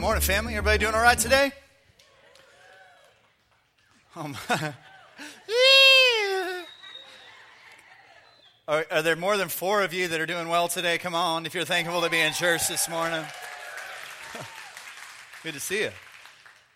Good morning, family. Everybody doing all right today? Um, are, are there more than four of you that are doing well today? Come on, if you're thankful to be in church this morning. Good to see you.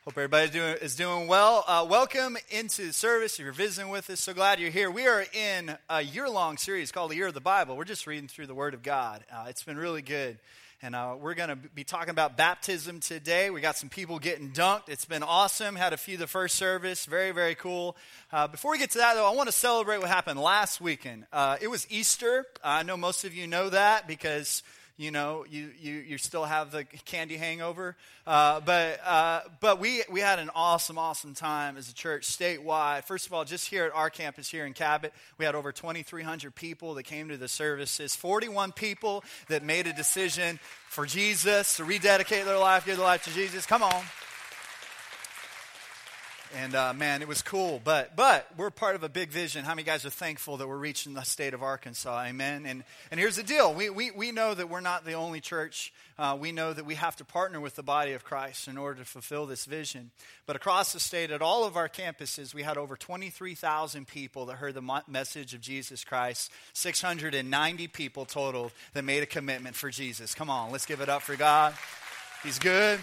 Hope everybody doing, is doing well. Uh, welcome into the service. If you're visiting with us, so glad you're here. We are in a year long series called The Year of the Bible. We're just reading through the Word of God. Uh, it's been really good. And uh, we're going to be talking about baptism today. We got some people getting dunked. It's been awesome. Had a few the first service. Very, very cool. Uh, before we get to that, though, I want to celebrate what happened last weekend. Uh, it was Easter. I know most of you know that because you know, you, you, you still have the candy hangover. Uh, but uh, but we, we had an awesome, awesome time as a church statewide. First of all, just here at our campus here in Cabot, we had over 2,300 people that came to the services, 41 people that made a decision for Jesus to rededicate their life, give their life to Jesus. Come on. And uh, man, it was cool. But but we're part of a big vision. How many guys are thankful that we're reaching the state of Arkansas? Amen. And and here's the deal: we we, we know that we're not the only church. Uh, we know that we have to partner with the body of Christ in order to fulfill this vision. But across the state, at all of our campuses, we had over 23,000 people that heard the message of Jesus Christ. 690 people total that made a commitment for Jesus. Come on, let's give it up for God. He's good.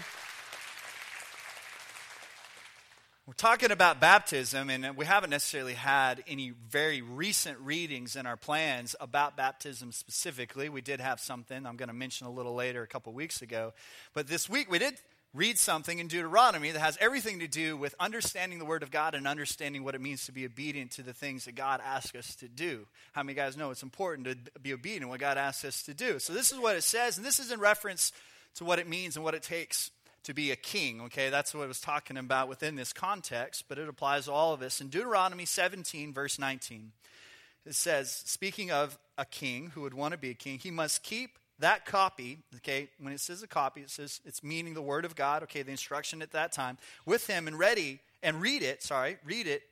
We're talking about baptism, and we haven't necessarily had any very recent readings in our plans about baptism specifically. We did have something I'm going to mention a little later, a couple weeks ago. But this week we did read something in Deuteronomy that has everything to do with understanding the Word of God and understanding what it means to be obedient to the things that God asks us to do. How many guys know it's important to be obedient what God asks us to do? So this is what it says, and this is in reference to what it means and what it takes to be a king. Okay, that's what I was talking about within this context, but it applies to all of us. In Deuteronomy 17, verse 19, it says, speaking of a king who would want to be a king, he must keep that copy, okay, when it says a copy, it says it's meaning the word of God, okay, the instruction at that time, with him and ready and read it, sorry, read it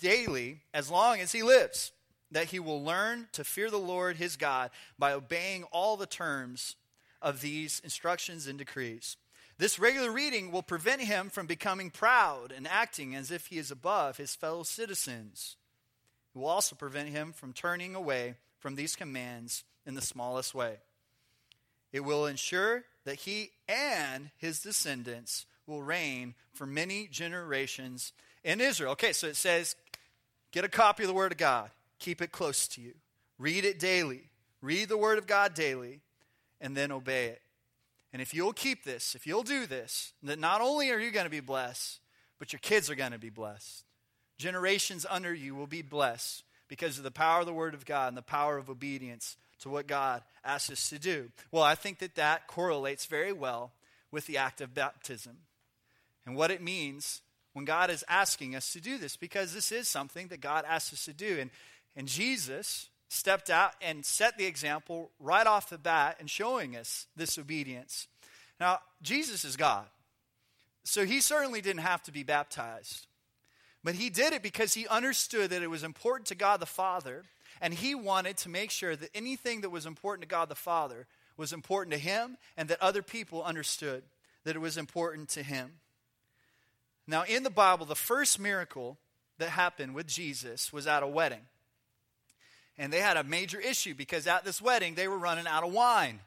daily as long as he lives, that he will learn to fear the Lord his God by obeying all the terms of these instructions and decrees. This regular reading will prevent him from becoming proud and acting as if he is above his fellow citizens. It will also prevent him from turning away from these commands in the smallest way. It will ensure that he and his descendants will reign for many generations in Israel. Okay, so it says get a copy of the Word of God, keep it close to you, read it daily, read the Word of God daily, and then obey it. And if you'll keep this, if you'll do this, that not only are you going to be blessed, but your kids are going to be blessed. Generations under you will be blessed because of the power of the Word of God and the power of obedience to what God asks us to do. Well, I think that that correlates very well with the act of baptism and what it means when God is asking us to do this because this is something that God asks us to do. And, and Jesus stepped out and set the example right off the bat and showing us this obedience. Now, Jesus is God. So he certainly didn't have to be baptized. But he did it because he understood that it was important to God the Father, and he wanted to make sure that anything that was important to God the Father was important to him, and that other people understood that it was important to him. Now, in the Bible, the first miracle that happened with Jesus was at a wedding. And they had a major issue because at this wedding, they were running out of wine.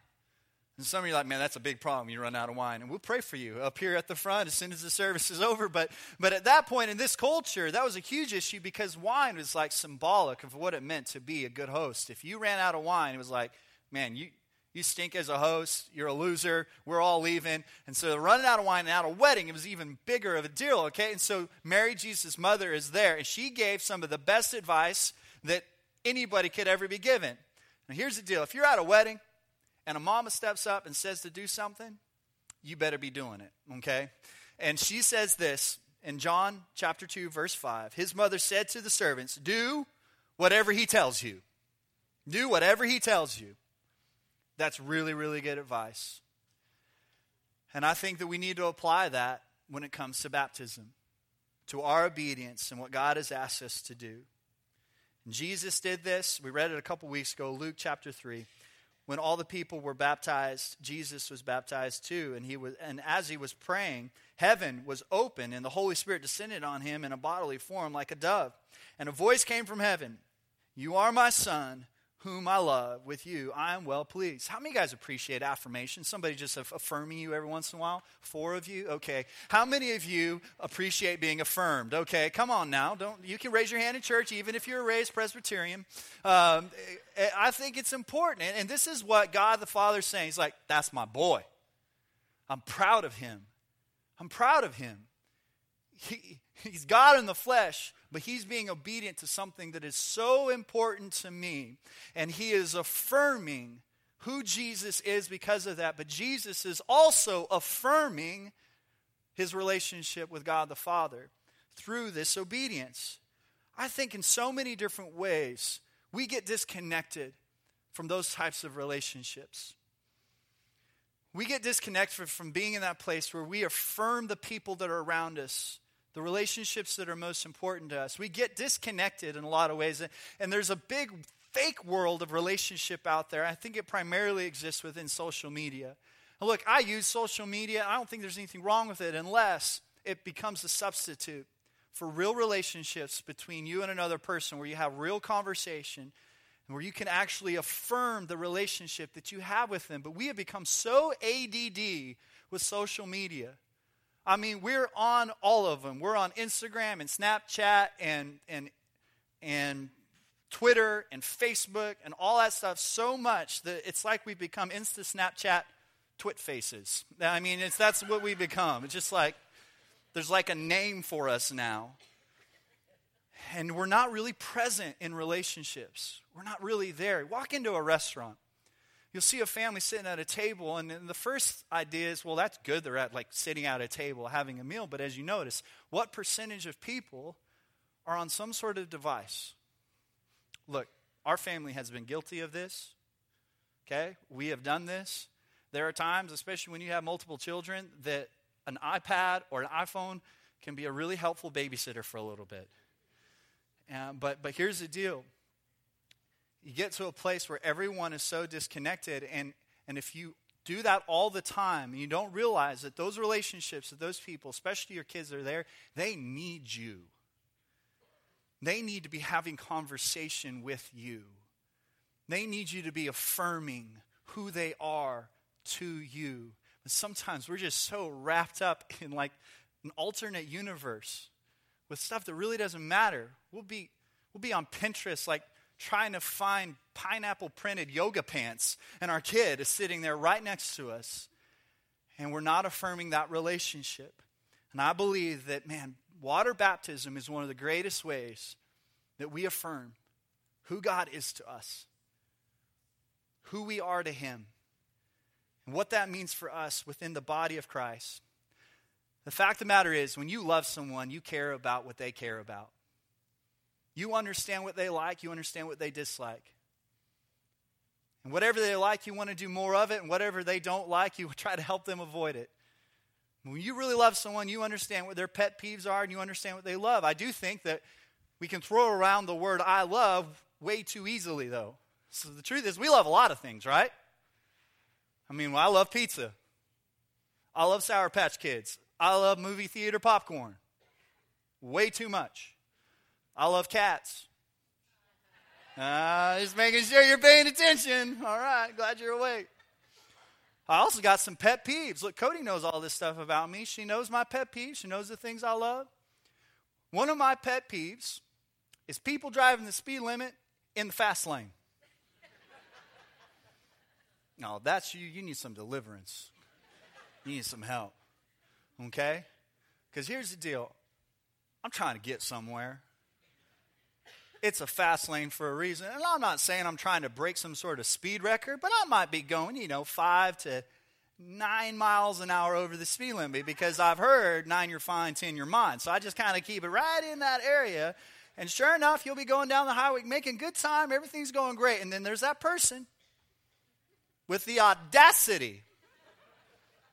And some of you are like, man, that's a big problem. You run out of wine. And we'll pray for you up here at the front as soon as the service is over. But, but at that point in this culture, that was a huge issue because wine was like symbolic of what it meant to be a good host. If you ran out of wine, it was like, man, you, you stink as a host. You're a loser. We're all leaving. And so running out of wine and out of wedding, it was even bigger of a deal, okay? And so Mary, Jesus' mother, is there. And she gave some of the best advice that anybody could ever be given. Now, here's the deal if you're at a wedding and a mama steps up and says to do something, you better be doing it, okay? And she says this in John chapter 2, verse 5. His mother said to the servants, Do whatever he tells you. Do whatever he tells you. That's really, really good advice. And I think that we need to apply that when it comes to baptism, to our obedience and what God has asked us to do. Jesus did this. We read it a couple weeks ago, Luke chapter 3. when all the people were baptized, Jesus was baptized too. And, he was, and as he was praying, heaven was open, and the Holy Spirit descended on him in a bodily form like a dove. And a voice came from heaven You are my son whom I love, with you I am well pleased. How many guys appreciate affirmation? Somebody just affirming you every once in a while? Four of you? Okay. How many of you appreciate being affirmed? Okay, come on now. Don't you can raise your hand in church even if you're a raised Presbyterian. Um, I think it's important, and this is what God the Father is saying. He's like, "That's my boy. I'm proud of him. I'm proud of him. He, he's God in the flesh." But he's being obedient to something that is so important to me. And he is affirming who Jesus is because of that. But Jesus is also affirming his relationship with God the Father through this obedience. I think in so many different ways, we get disconnected from those types of relationships. We get disconnected from being in that place where we affirm the people that are around us the relationships that are most important to us. We get disconnected in a lot of ways, and there's a big fake world of relationship out there. I think it primarily exists within social media. Look, I use social media. I don't think there's anything wrong with it unless it becomes a substitute for real relationships between you and another person where you have real conversation and where you can actually affirm the relationship that you have with them. But we have become so ADD with social media I mean, we're on all of them. We're on Instagram and Snapchat and, and, and Twitter and Facebook and all that stuff so much that it's like we've become Insta Snapchat twit faces. I mean, it's, that's what we become. It's just like there's like a name for us now. And we're not really present in relationships. We're not really there. Walk into a restaurant you'll see a family sitting at a table, and the first idea is, well, that's good. They're at like sitting at a table having a meal. But as you notice, what percentage of people are on some sort of device? Look, our family has been guilty of this. Okay? We have done this. There are times, especially when you have multiple children, that an iPad or an iPhone can be a really helpful babysitter for a little bit. Uh, but, but here's the deal you get to a place where everyone is so disconnected and and if you do that all the time and you don't realize that those relationships that those people especially your kids are there they need you. They need to be having conversation with you. They need you to be affirming who they are to you. But sometimes we're just so wrapped up in like an alternate universe with stuff that really doesn't matter. We'll be we'll be on pinterest like trying to find pineapple printed yoga pants, and our kid is sitting there right next to us, and we're not affirming that relationship. And I believe that, man, water baptism is one of the greatest ways that we affirm who God is to us, who we are to Him, and what that means for us within the body of Christ. The fact of the matter is, when you love someone, you care about what they care about. You understand what they like, you understand what they dislike. And whatever they like, you want to do more of it, and whatever they don't like, you try to help them avoid it. When you really love someone, you understand what their pet peeves are and you understand what they love. I do think that we can throw around the word I love way too easily, though. So the truth is, we love a lot of things, right? I mean, well, I love pizza. I love Sour Patch Kids. I love movie theater popcorn. Way too much. I love cats. Uh, just making sure you're paying attention. All right, glad you're awake. I also got some pet peeves. Look, Cody knows all this stuff about me. She knows my pet peeves. She knows the things I love. One of my pet peeves is people driving the speed limit in the fast lane. no, that's you. You need some deliverance. You need some help. Okay? Because here's the deal I'm trying to get somewhere it's a fast lane for a reason. And I'm not saying I'm trying to break some sort of speed record, but I might be going, you know, five to nine miles an hour over the speed limit because I've heard nine you're fine, ten you're mine. So I just kind of keep it right in that area. And sure enough, you'll be going down the highway making good time, everything's going great. And then there's that person with the audacity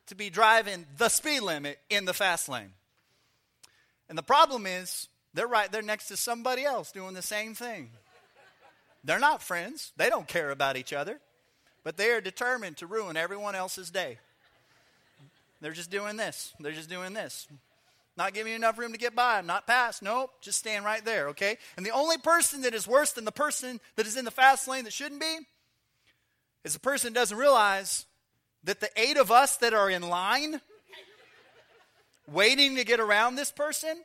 to be driving the speed limit in the fast lane. And the problem is, they're right there next to somebody else doing the same thing. They're not friends. They don't care about each other. but they are determined to ruin everyone else's day. They're just doing this. They're just doing this. Not giving you enough room to get by. I'm Not pass. Nope. Just stand right there, okay? And the only person that is worse than the person that is in the fast lane that shouldn't be is the person doesn't realize that the eight of us that are in line waiting to get around this person,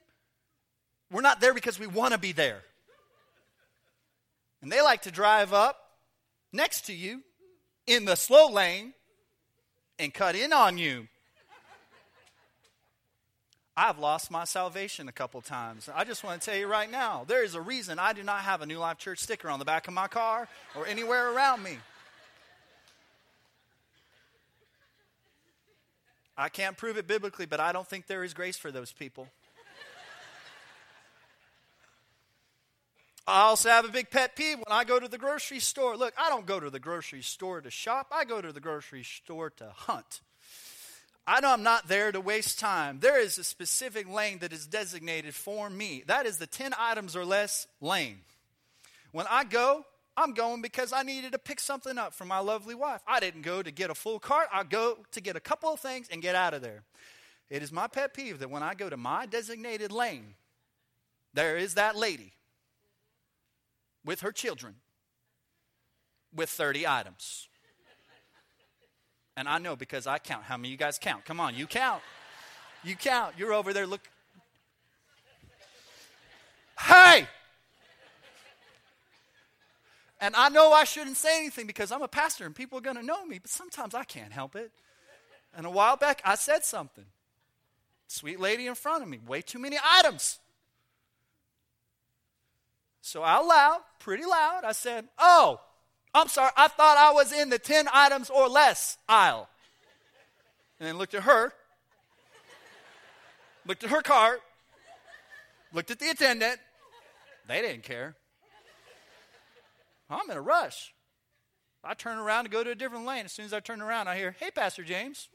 we're not there because we want to be there. And they like to drive up next to you in the slow lane and cut in on you. I've lost my salvation a couple times. I just want to tell you right now there is a reason I do not have a New Life Church sticker on the back of my car or anywhere around me. I can't prove it biblically, but I don't think there is grace for those people. I also have a big pet peeve when I go to the grocery store. Look, I don't go to the grocery store to shop, I go to the grocery store to hunt. I know I'm not there to waste time. There is a specific lane that is designated for me. That is the 10 items or less lane. When I go, I'm going because I needed to pick something up for my lovely wife. I didn't go to get a full cart, I go to get a couple of things and get out of there. It is my pet peeve that when I go to my designated lane, there is that lady with her children with 30 items. And I know because I count. How many you guys count? Come on, you count. You count. You're over there, look. Hey! And I know I shouldn't say anything because I'm a pastor and people are going to know me, but sometimes I can't help it. And a while back, I said something. Sweet lady in front of me, way too many items. So out loud, pretty loud, I said, Oh, I'm sorry, I thought I was in the 10 items or less aisle. And then looked at her, looked at her cart, looked at the attendant. They didn't care. I'm in a rush. I turn around to go to a different lane. As soon as I turn around, I hear, Hey, Pastor James.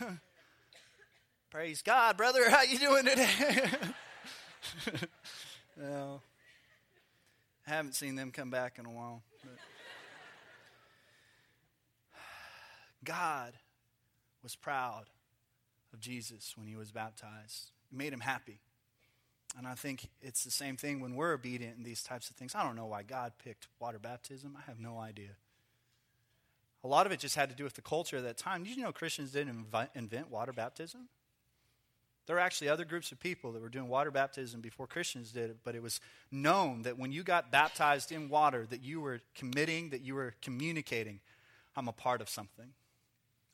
Praise God, brother. How you doing today? no. I haven't seen them come back in a while. But. God was proud of Jesus when he was baptized. It made him happy. And I think it's the same thing when we're obedient in these types of things. I don't know why God picked water baptism. I have no idea. A lot of it just had to do with the culture at that time. Did you know Christians didn't invent water baptism? There were actually other groups of people that were doing water baptism before Christians did it, but it was known that when you got baptized in water, that you were committing, that you were communicating, I'm a part of something.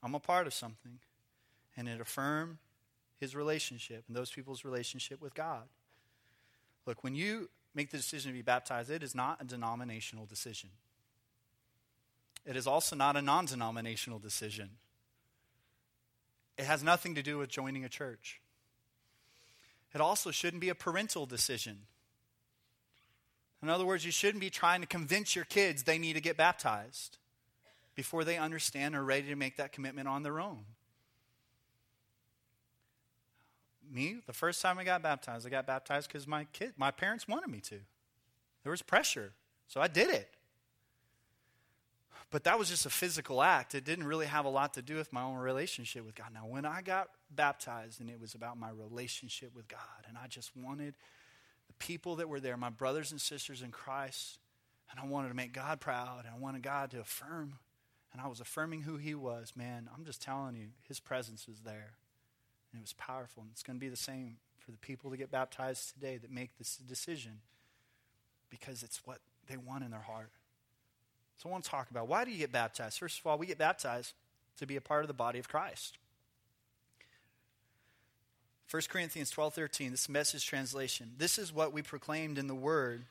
I'm a part of something. And it affirmed his relationship and those people's relationship with God. Look, when you make the decision to be baptized, it is not a denominational decision. It is also not a non denominational decision. It has nothing to do with joining a church. It also shouldn't be a parental decision. In other words, you shouldn't be trying to convince your kids they need to get baptized before they understand or are ready to make that commitment on their own. Me, the first time I got baptized, I got baptized because my kid, my parents wanted me to. There was pressure, so I did it. But that was just a physical act. It didn't really have a lot to do with my own relationship with God. Now, when I got baptized, and it was about my relationship with God, and I just wanted the people that were there, my brothers and sisters in Christ, and I wanted to make God proud, and I wanted God to affirm, and I was affirming who He was. Man, I'm just telling you, His presence was there, and it was powerful. And it's going to be the same for the people to get baptized today that make this decision because it's what they want in their heart. So I want to talk about why do you get baptized? First of all, we get baptized to be a part of the body of Christ. 1 Corinthians 12 13, this message translation. This is what we proclaimed in the word,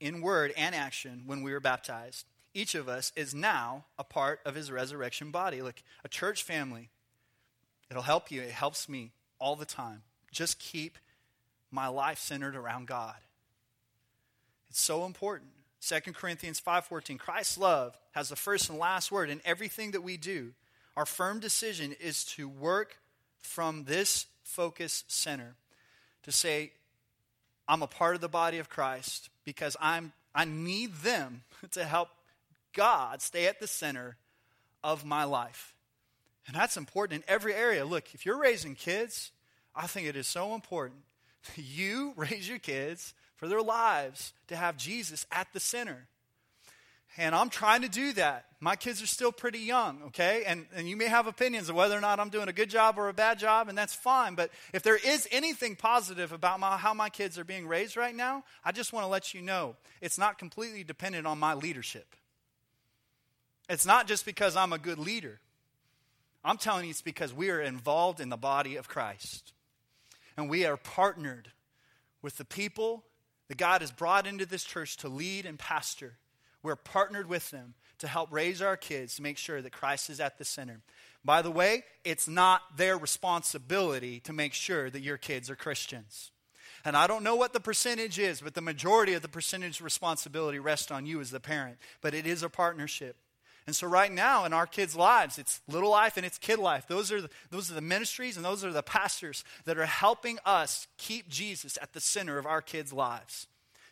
in word and action when we were baptized. Each of us is now a part of his resurrection body. Like a church family, it'll help you. It helps me all the time. Just keep my life centered around God. It's so important. 2 Corinthians 5:14 Christ's love has the first and last word in everything that we do. Our firm decision is to work from this focus center to say I'm a part of the body of Christ because I'm, I need them to help God stay at the center of my life. And that's important in every area. Look, if you're raising kids, I think it is so important you raise your kids for their lives to have Jesus at the center. And I'm trying to do that. My kids are still pretty young, okay? And, and you may have opinions of whether or not I'm doing a good job or a bad job, and that's fine. But if there is anything positive about my, how my kids are being raised right now, I just want to let you know it's not completely dependent on my leadership. It's not just because I'm a good leader. I'm telling you, it's because we are involved in the body of Christ. And we are partnered with the people that God has brought into this church to lead and pastor. We're partnered with them to help raise our kids to make sure that Christ is at the center. By the way, it's not their responsibility to make sure that your kids are Christians. And I don't know what the percentage is, but the majority of the percentage responsibility rests on you as the parent. But it is a partnership. And so, right now in our kids' lives, it's little life and it's kid life. Those are, the, those are the ministries and those are the pastors that are helping us keep Jesus at the center of our kids' lives.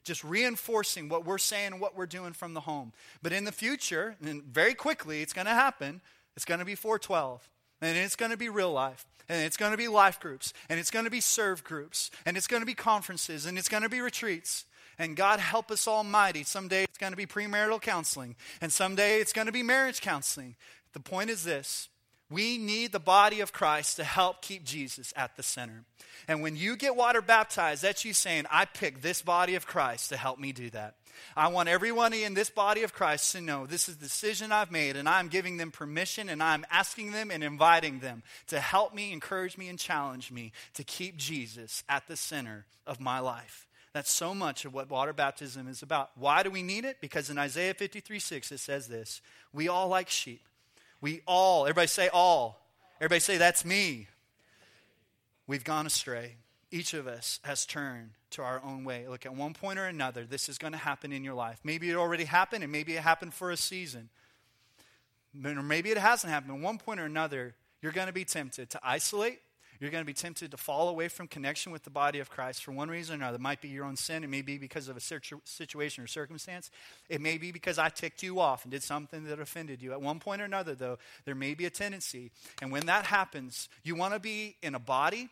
Just reinforcing what we're saying and what we're doing from the home. But in the future, and very quickly, it's going to happen, it's going to be 412. And it's going to be real life. And it's going to be life groups. And it's going to be serve groups. And it's going to be conferences. And it's going to be retreats. And God help us almighty. Someday it's going to be premarital counseling, and someday it's going to be marriage counseling. The point is this we need the body of Christ to help keep Jesus at the center. And when you get water baptized, that's you saying, I pick this body of Christ to help me do that. I want everyone in this body of Christ to know this is the decision I've made, and I'm giving them permission, and I'm asking them and inviting them to help me, encourage me, and challenge me to keep Jesus at the center of my life. That's so much of what water baptism is about. Why do we need it? Because in Isaiah 53 6, it says this We all like sheep. We all, everybody say all. Everybody say, That's me. We've gone astray. Each of us has turned to our own way. Look, at one point or another, this is going to happen in your life. Maybe it already happened, and maybe it happened for a season. Or maybe it hasn't happened. At one point or another, you're going to be tempted to isolate you're going to be tempted to fall away from connection with the body of Christ for one reason or another. It might be your own sin. It may be because of a situation or circumstance. It may be because I ticked you off and did something that offended you. At one point or another, though, there may be a tendency. And when that happens, you want to be in a body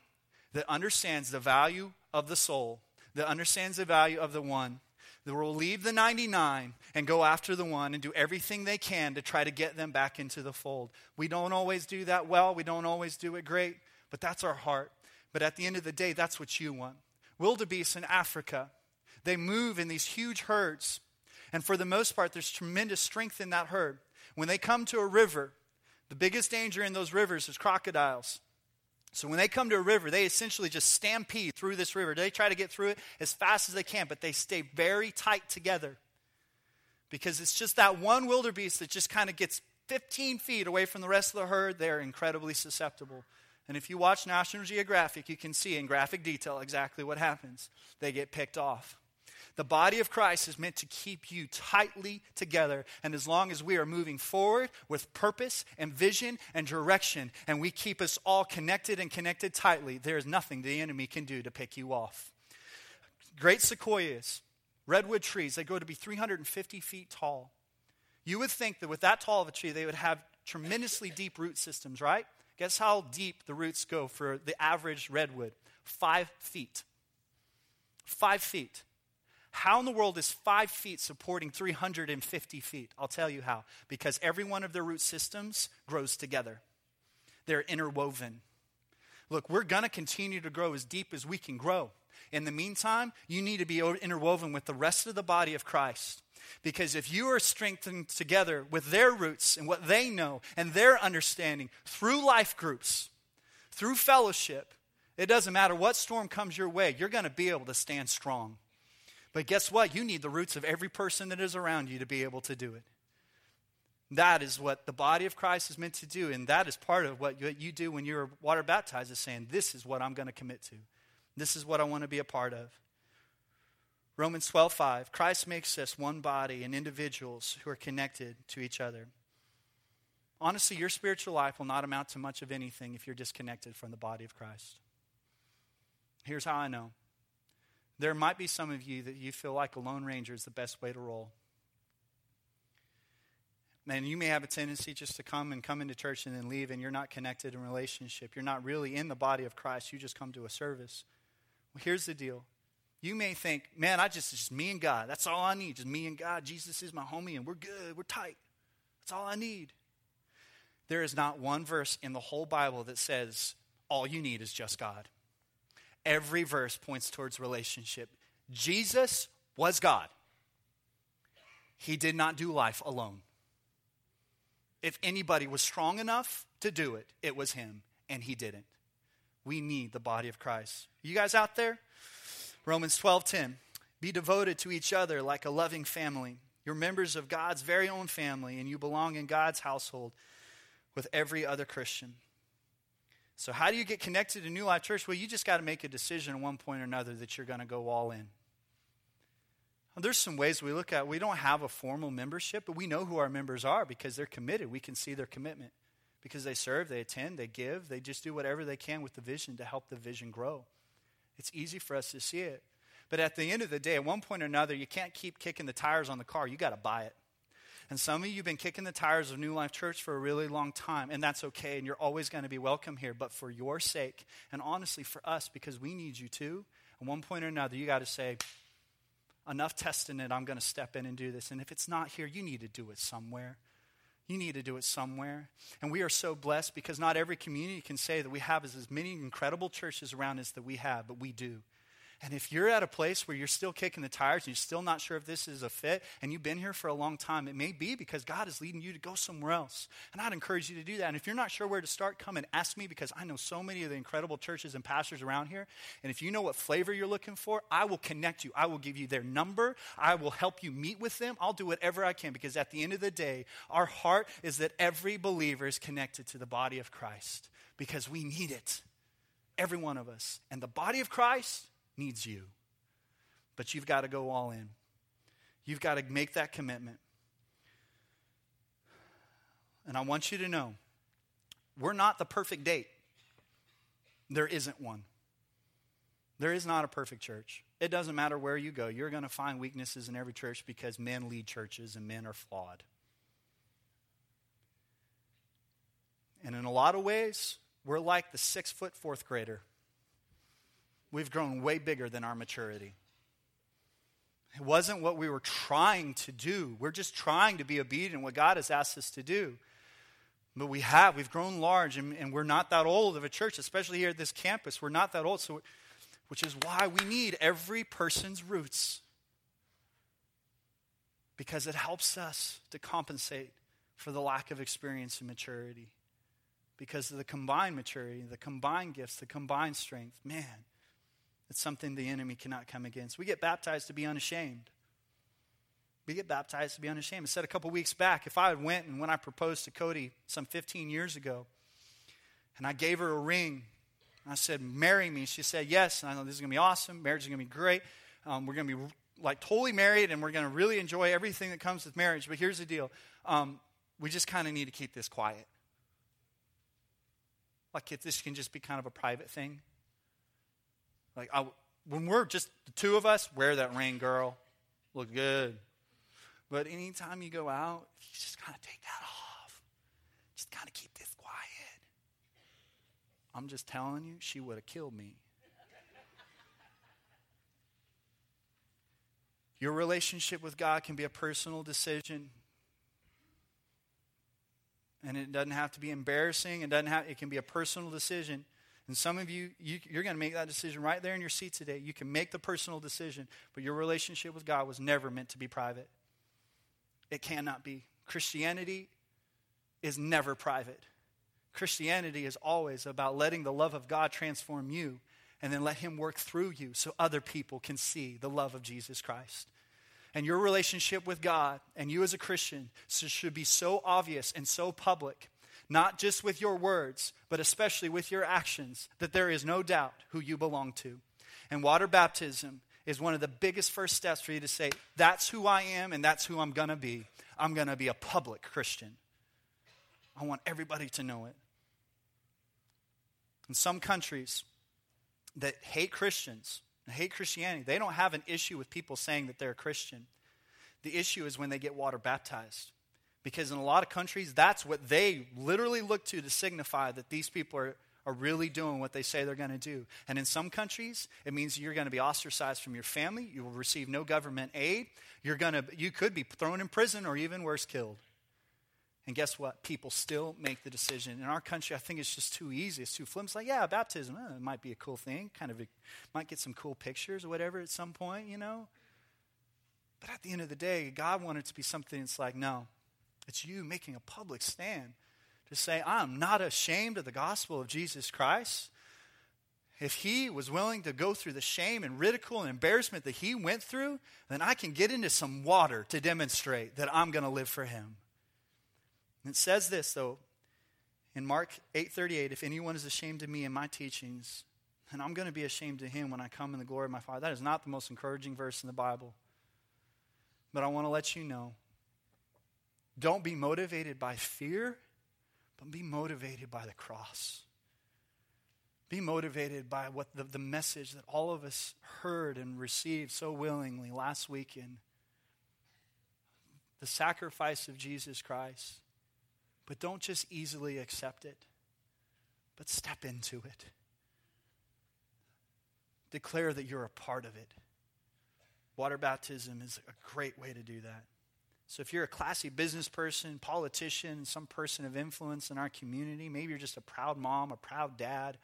that understands the value of the soul, that understands the value of the one that will leave the 99 and go after the one and do everything they can to try to get them back into the fold. We don't always do that well. We don't always do it great but that's our heart. But at the end of the day, that's what you want. Wildebeest in Africa, they move in these huge herds. And for the most part, there's tremendous strength in that herd. When they come to a river, the biggest danger in those rivers is crocodiles. So when they come to a river, they essentially just stampede through this river. They try to get through it as fast as they can, but they stay very tight together. Because it's just that one wildebeest that just kind of gets 15 feet away from the rest of the herd. They're incredibly susceptible and if you watch National Geographic, you can see in graphic detail exactly what happens. They get picked off. The body of Christ is meant to keep you tightly together. And as long as we are moving forward with purpose and vision and direction, and we keep us all connected and connected tightly, there is nothing the enemy can do to pick you off. Great sequoias, redwood trees, they grow to be 350 feet tall. You would think that with that tall of a tree, they would have tremendously deep root systems, right? Guess how deep the roots go for the average redwood? Five feet. Five feet. How in the world is five feet supporting 350 feet? I'll tell you how. Because every one of their root systems grows together, they're interwoven. Look, we're going to continue to grow as deep as we can grow. In the meantime, you need to be interwoven with the rest of the body of Christ. Because if you are strengthened together with their roots and what they know and their understanding through life groups, through fellowship, it doesn't matter what storm comes your way, you're going to be able to stand strong. But guess what? You need the roots of every person that is around you to be able to do it. That is what the body of Christ is meant to do, and that is part of what you do when you're water baptized, is saying, This is what I'm going to commit to. This is what I want to be a part of. Romans 12:5 Christ makes us one body and individuals who are connected to each other. Honestly, your spiritual life will not amount to much of anything if you're disconnected from the body of Christ. Here's how I know. There might be some of you that you feel like a Lone Ranger is the best way to roll. And you may have a tendency just to come and come into church and then leave, and you're not connected in relationship. You're not really in the body of Christ. You just come to a service. Well, here's the deal. You may think, man, I just, just me and God. That's all I need. Just me and God. Jesus is my homie, and we're good. We're tight. That's all I need. There is not one verse in the whole Bible that says all you need is just God. Every verse points towards relationship. Jesus was God. He did not do life alone. If anybody was strong enough to do it, it was him, and he didn't. We need the body of Christ. You guys out there? Romans 12:10. Be devoted to each other like a loving family. You're members of God's very own family, and you belong in God's household with every other Christian. So, how do you get connected to New Life Church? Well, you just got to make a decision at one point or another that you're going to go all in. There's some ways we look at. We don't have a formal membership, but we know who our members are because they're committed. We can see their commitment because they serve, they attend, they give, they just do whatever they can with the vision to help the vision grow. It's easy for us to see it. But at the end of the day, at one point or another, you can't keep kicking the tires on the car. You got to buy it. And some of you have been kicking the tires of New Life Church for a really long time, and that's okay, and you're always going to be welcome here. But for your sake, and honestly for us, because we need you too, at one point or another, you got to say, enough testing it, I'm going to step in and do this. And if it's not here, you need to do it somewhere. You need to do it somewhere. And we are so blessed because not every community can say that we have as many incredible churches around us that we have, but we do. And if you're at a place where you're still kicking the tires and you're still not sure if this is a fit and you've been here for a long time, it may be because God is leading you to go somewhere else. And I'd encourage you to do that. And if you're not sure where to start, come and ask me because I know so many of the incredible churches and pastors around here. And if you know what flavor you're looking for, I will connect you. I will give you their number. I will help you meet with them. I'll do whatever I can because at the end of the day, our heart is that every believer is connected to the body of Christ because we need it. Every one of us. And the body of Christ needs you. But you've got to go all in. You've got to make that commitment. And I want you to know we're not the perfect date. There isn't one. There is not a perfect church. It doesn't matter where you go, you're going to find weaknesses in every church because men lead churches and men are flawed. And in a lot of ways, we're like the six foot fourth grader we've grown way bigger than our maturity. It wasn't what we were trying to do. We're just trying to be obedient what God has asked us to do. But we have. We've grown large, and, and, we're not that old of a church, especially here at this campus. We're not that old, so, which is why we need every person's roots. Because it helps us to compensate for the lack of experience and maturity. Because of the combined maturity, the combined gifts, the combined strength. Man, it's something the enemy cannot come against. We get baptized to be unashamed. We get baptized to be unashamed. I said a couple weeks back, if I had went and when I proposed to Cody some 15 years ago, and I gave her a ring, I said, marry me. She said, yes. And I know this is going to be awesome. Marriage is going to be great. Um, we're going to be like totally married and we're going to really enjoy everything that comes with marriage. But here's the deal um, we just kind of need to keep this quiet. Like if this can just be kind of a private thing. Like, I, when we're just the two of us, wear that ring, girl. Look good. But anytime you go out, you just of take that off. Just of keep this quiet. I'm just telling you, she would have killed me. Your relationship with God can be a personal decision. And it doesn't have to be embarrassing. It doesn't have it can be a personal decision. And some of you, you are going to make that decision right there in your seat today. You can make the personal decision, but your relationship with God was never meant to be private. It cannot be. Christianity is never private. Christianity is always about letting the love of God transform you and then let Him work through you so other people can see the love of Jesus Christ. And your relationship with God and you as a Christian should be so obvious and so public not just with your words, but especially with your actions, that there is no doubt who you belong to. And water baptism is one of the biggest first steps for you to say, that's who I am and that's who I'm going to be. I'm going to be a public Christian. I want everybody to know it. In some countries that hate Christians, hate Christianity. They don't have an issue with people saying that they're a Christian. The issue is when they get water baptized. Because in a lot of countries, that's what they literally look to to signify that these people are, are really doing what they say they're going to do. And in some countries, it means you're going to be ostracized from your family. You will receive no government aid. You're going to, you could be thrown in prison or even worse, killed. And guess what? People still make the decision. In our country, I think it's just too easy. It's too flimsy. Like, yeah, baptism, eh, it might be a cool thing. Kind of, a, might get some cool pictures or whatever at some point, you know. But at the end of the day, God wanted it to be something that's like, no, it's you making a public stand to say, I'm not ashamed of the gospel of Jesus Christ. If he was willing to go through the shame and ridicule and embarrassment that he went through, then I can get into some water to demonstrate that I'm going to live for him. And it says this though in Mark 8:38, if anyone is ashamed of me and my teachings, then I'm going to be ashamed of him when I come in the glory of my Father. That is not the most encouraging verse in the Bible. But I want to let you know don't be motivated by fear, but be motivated by the cross. Be motivated by what the, the message that all of us heard and received so willingly last weekend the sacrifice of Jesus Christ. But don't just easily accept it, but step into it. Declare that you're a part of it. Water baptism is a great way to do that. So, if you're a classy business person, politician, some person of influence in our community, maybe you're just a proud mom, a proud dad,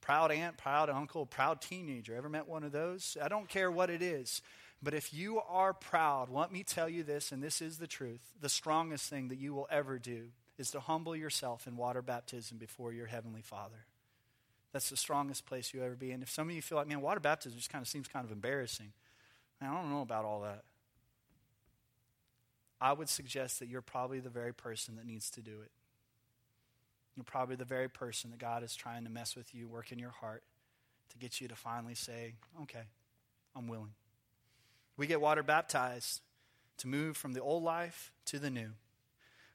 proud aunt, proud uncle, proud teenager. Ever met one of those? I don't care what it is. But if you are proud, let me tell you this, and this is the truth the strongest thing that you will ever do is to humble yourself in water baptism before your Heavenly Father. That's the strongest place you ever be. And if some of you feel like, man, water baptism just kind of seems kind of embarrassing, man, I don't know about all that. I would suggest that you're probably the very person that needs to do it. You're probably the very person that God is trying to mess with you, work in your heart to get you to finally say, okay, I'm willing. We get water baptized to move from the old life to the new.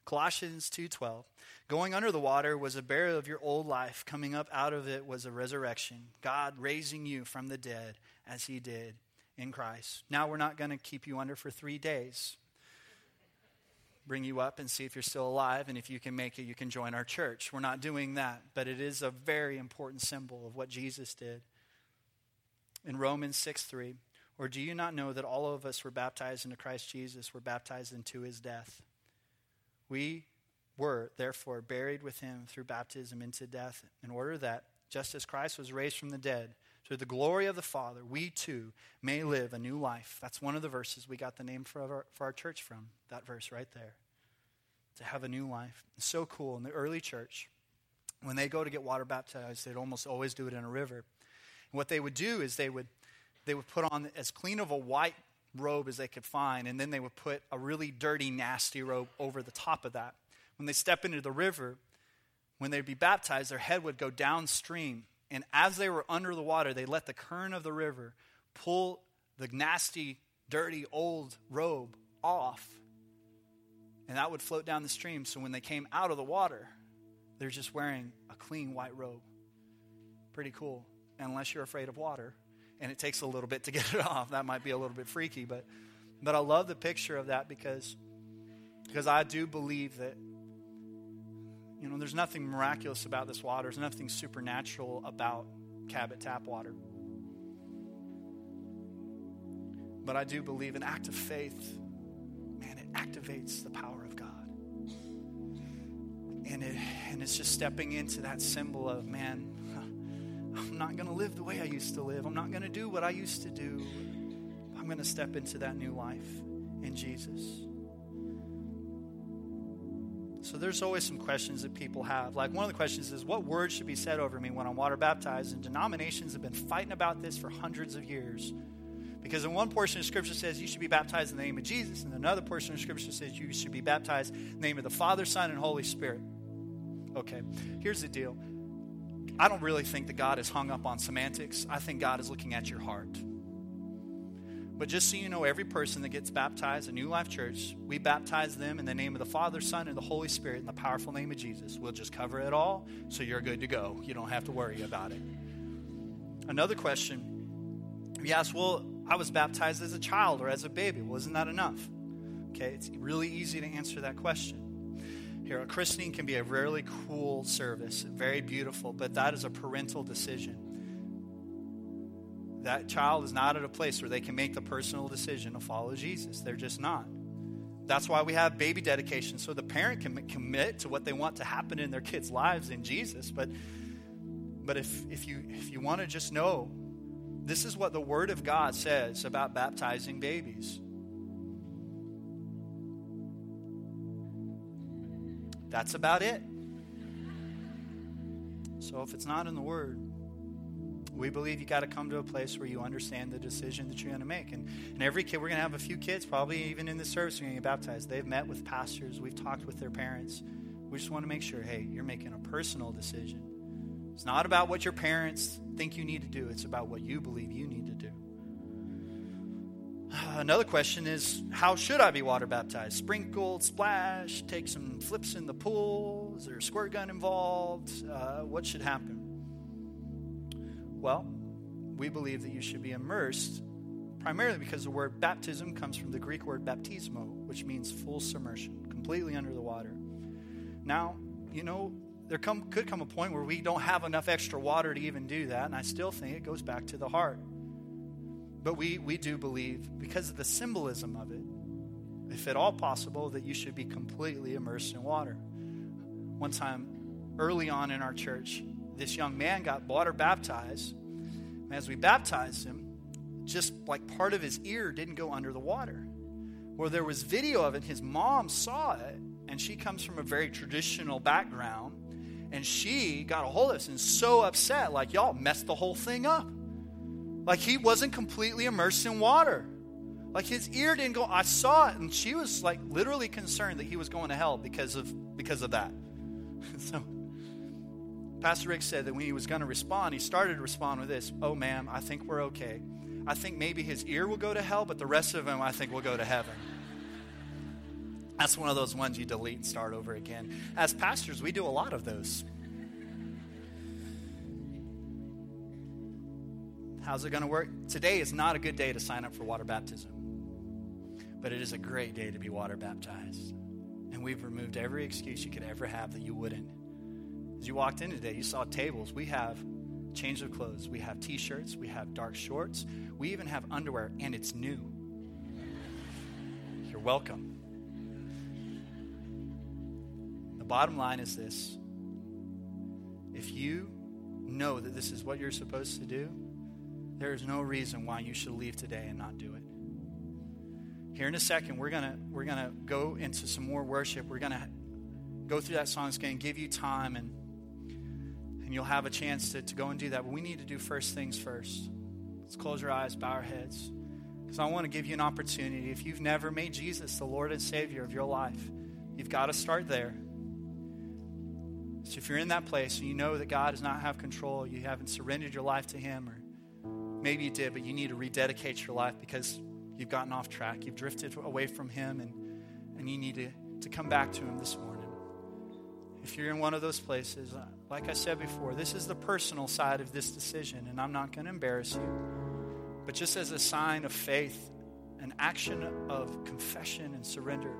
Colossians 2:12 Going under the water was a burial of your old life coming up out of it was a resurrection God raising you from the dead as he did in Christ. Now we're not going to keep you under for 3 days. Bring you up and see if you're still alive and if you can make it you can join our church. We're not doing that, but it is a very important symbol of what Jesus did. In Romans 6 3, or do you not know that all of us were baptized into Christ Jesus, were baptized into his death? We were, therefore, buried with him through baptism into death, in order that, just as Christ was raised from the dead, through the glory of the Father, we too may live a new life. That's one of the verses we got the name for our, for our church from, that verse right there. To have a new life. It's so cool. In the early church, when they go to get water baptized, they'd almost always do it in a river. And what they would do is they would they would put on as clean of a white robe as they could find, and then they would put a really dirty, nasty robe over the top of that. When they step into the river, when they'd be baptized, their head would go downstream. And as they were under the water, they let the current of the river pull the nasty, dirty, old robe off. And that would float down the stream. So when they came out of the water, they're just wearing a clean white robe. Pretty cool. Unless you're afraid of water and it takes a little bit to get it off. That might be a little bit freaky, but but I love the picture of that because because I do believe that you know there's nothing miraculous about this water. There's nothing supernatural about Cabot tap water. But I do believe an act of faith, man, it activates the power of God. And it and it's just stepping into that symbol of man, I'm not going to live the way I used to live. I'm not going to do what I used to do. I'm going to step into that new life in Jesus. So there's always some questions that people have. Like one of the questions is, what words should be said over me when I'm water baptized? And denominations have been fighting about this for hundreds of years. Because in one portion of Scripture says you should be baptized in the name of Jesus, and another portion of Scripture says you should be baptized in the name of the Father, Son, and Holy Spirit. Okay, here's the deal I don't really think that God is hung up on semantics. I think God is looking at your heart. But just so you know, every person that gets baptized at New Life Church, we baptize them in the name of the Father, Son, and the Holy Spirit in the powerful name of Jesus. We'll just cover it all so you're good to go. You don't have to worry about it. Another question You ask, well, I was baptized as a child or as a baby. Wasn't that enough? Okay, it's really easy to answer that question. Here, a christening can be a really cool service, very beautiful, but that is a parental decision. That child is not at a place where they can make the personal decision to follow Jesus. They're just not. That's why we have baby dedication, so the parent can commit to what they want to happen in their kids' lives in Jesus. But, but if, if you, if you want to just know, this is what the Word of God says about baptizing babies. That's about it. So if it's not in the Word, we believe you got to come to a place where you understand the decision that you're going to make. And, and every kid, we're going to have a few kids, probably even in the service, are going to get baptized. They've met with pastors, we've talked with their parents. We just want to make sure hey, you're making a personal decision. It's not about what your parents think you need to do, it's about what you believe you need to do. Another question is how should I be water baptized? Sprinkled, splash, take some flips in the pool? Is there a squirt gun involved? Uh, what should happen? Well, we believe that you should be immersed primarily because the word baptism comes from the Greek word baptismo, which means full submersion, completely under the water. Now, you know, there come, could come a point where we don't have enough extra water to even do that, and I still think it goes back to the heart. But we, we do believe, because of the symbolism of it, if at all possible, that you should be completely immersed in water. One time, early on in our church, this young man got water baptized. And as we baptized him, just like part of his ear didn't go under the water. Well, there was video of it. His mom saw it, and she comes from a very traditional background. And she got a hold of us and so upset, like, y'all messed the whole thing up. Like, he wasn't completely immersed in water. Like, his ear didn't go. I saw it, and she was like literally concerned that he was going to hell because of because of that. so Pastor Rick said that when he was going to respond, he started to respond with this Oh, ma'am, I think we're okay. I think maybe his ear will go to hell, but the rest of him, I think, will go to heaven. That's one of those ones you delete and start over again. As pastors, we do a lot of those. How's it going to work? Today is not a good day to sign up for water baptism, but it is a great day to be water baptized. And we've removed every excuse you could ever have that you wouldn't. As you walked in today, you saw tables. We have change of clothes. We have t shirts. We have dark shorts. We even have underwear, and it's new. You're welcome. The bottom line is this if you know that this is what you're supposed to do, there is no reason why you should leave today and not do it. Here in a second, we're gonna we're gonna go into some more worship. We're gonna go through that song. It's gonna give you time and and you'll have a chance to, to go and do that. But we need to do first things first. Let's close your eyes, bow our heads. Because I want to give you an opportunity. If you've never made Jesus the Lord and Savior of your life, you've got to start there. So if you're in that place and you know that God does not have control, you haven't surrendered your life to Him, or maybe you did, but you need to rededicate your life because you've gotten off track, you've drifted away from Him, and, and you need to, to come back to Him this morning. If you're in one of those places, uh, like I said before, this is the personal side of this decision, and I'm not going to embarrass you. But just as a sign of faith, an action of confession and surrender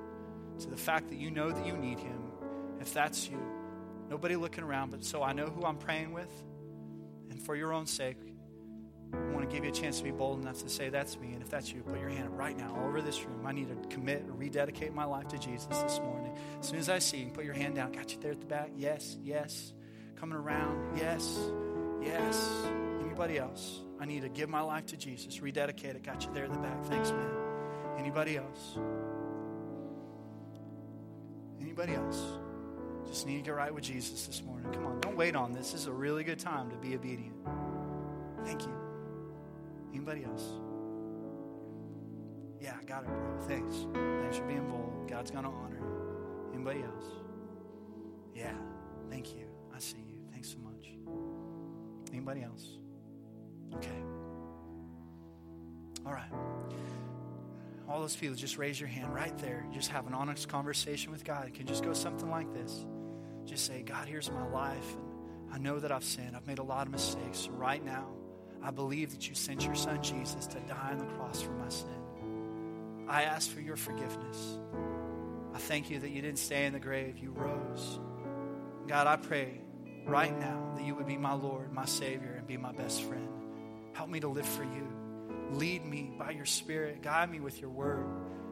to the fact that you know that you need Him, if that's you, nobody looking around, but so I know who I'm praying with, and for your own sake, I want to give you a chance to be bold enough to say, That's me. And if that's you, put your hand up right now all over this room. I need to commit or rededicate my life to Jesus this morning. As soon as I see you, put your hand down. Got you there at the back? Yes, yes. Coming around? Yes, yes. Anybody else? I need to give my life to Jesus. Rededicate it. Got you there in the back. Thanks, man. Anybody else? Anybody else? Just need to get right with Jesus this morning. Come on, don't wait on this. This is a really good time to be obedient. Thank you. Anybody else? Yeah, I got it, bro. Thanks. Thanks for being bold. God's going to honor you. Anybody else? Yeah, thank you. I see you. Thanks so much. Anybody else? Okay. All right. All those people, just raise your hand right there. Just have an honest conversation with God. It can just go something like this. Just say, God, here's my life. And I know that I've sinned. I've made a lot of mistakes. Right now, I believe that you sent your son Jesus to die on the cross for my sin. I ask for your forgiveness. I thank you that you didn't stay in the grave, you rose. God, I pray right now that you would be my Lord, my Savior, and be my best friend. Help me to live for you. Lead me by your Spirit. Guide me with your word.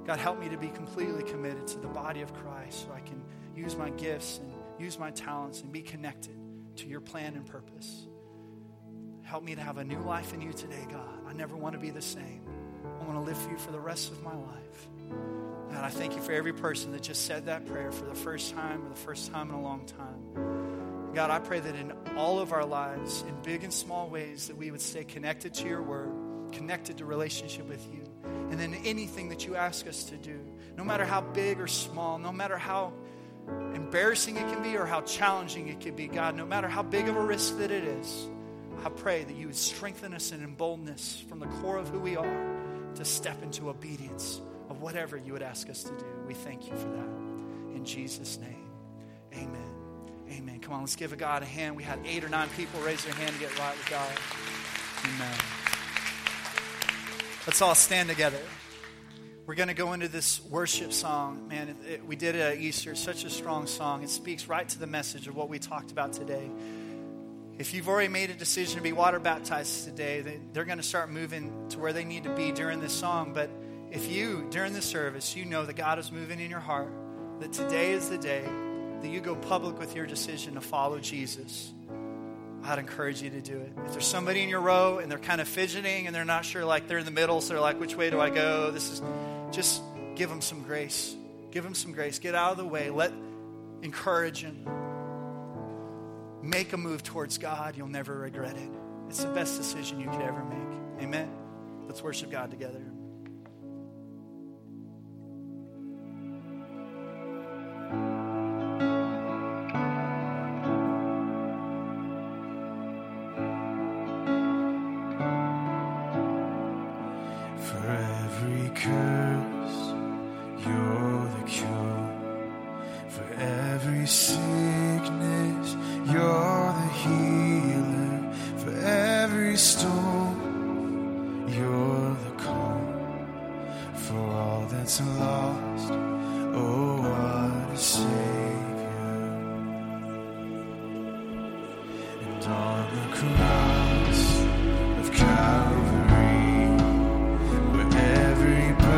God, help me to be completely committed to the body of Christ so I can use my gifts and use my talents and be connected to your plan and purpose. Help me to have a new life in you today, God. I never want to be the same. I want to live for you for the rest of my life. God, I thank you for every person that just said that prayer for the first time or the first time in a long time. God, I pray that in all of our lives, in big and small ways, that we would stay connected to your word, connected to relationship with you. And then anything that you ask us to do, no matter how big or small, no matter how embarrassing it can be or how challenging it can be, God, no matter how big of a risk that it is, I pray that you would strengthen us and embolden us from the core of who we are to step into obedience of whatever you would ask us to do. We thank you for that. In Jesus' name, amen. Amen. Come on, let's give a God a hand. We had eight or nine people raise their hand to get right with God. Amen. Let's all stand together. We're going to go into this worship song. Man, it, it, we did it at Easter. Such a strong song. It speaks right to the message of what we talked about today. If you've already made a decision to be water baptized today, they, they're going to start moving to where they need to be during this song. But if you, during the service, you know that God is moving in your heart, that today is the day that you go public with your decision to follow Jesus, I'd encourage you to do it. If there's somebody in your row and they're kind of fidgeting and they're not sure, like they're in the middle, so they're like, which way do I go? This is just give them some grace. Give them some grace. Get out of the way. Let encourage them make a move towards God, you'll never regret it. It's the best decision you could ever make. Amen. Let's worship God together.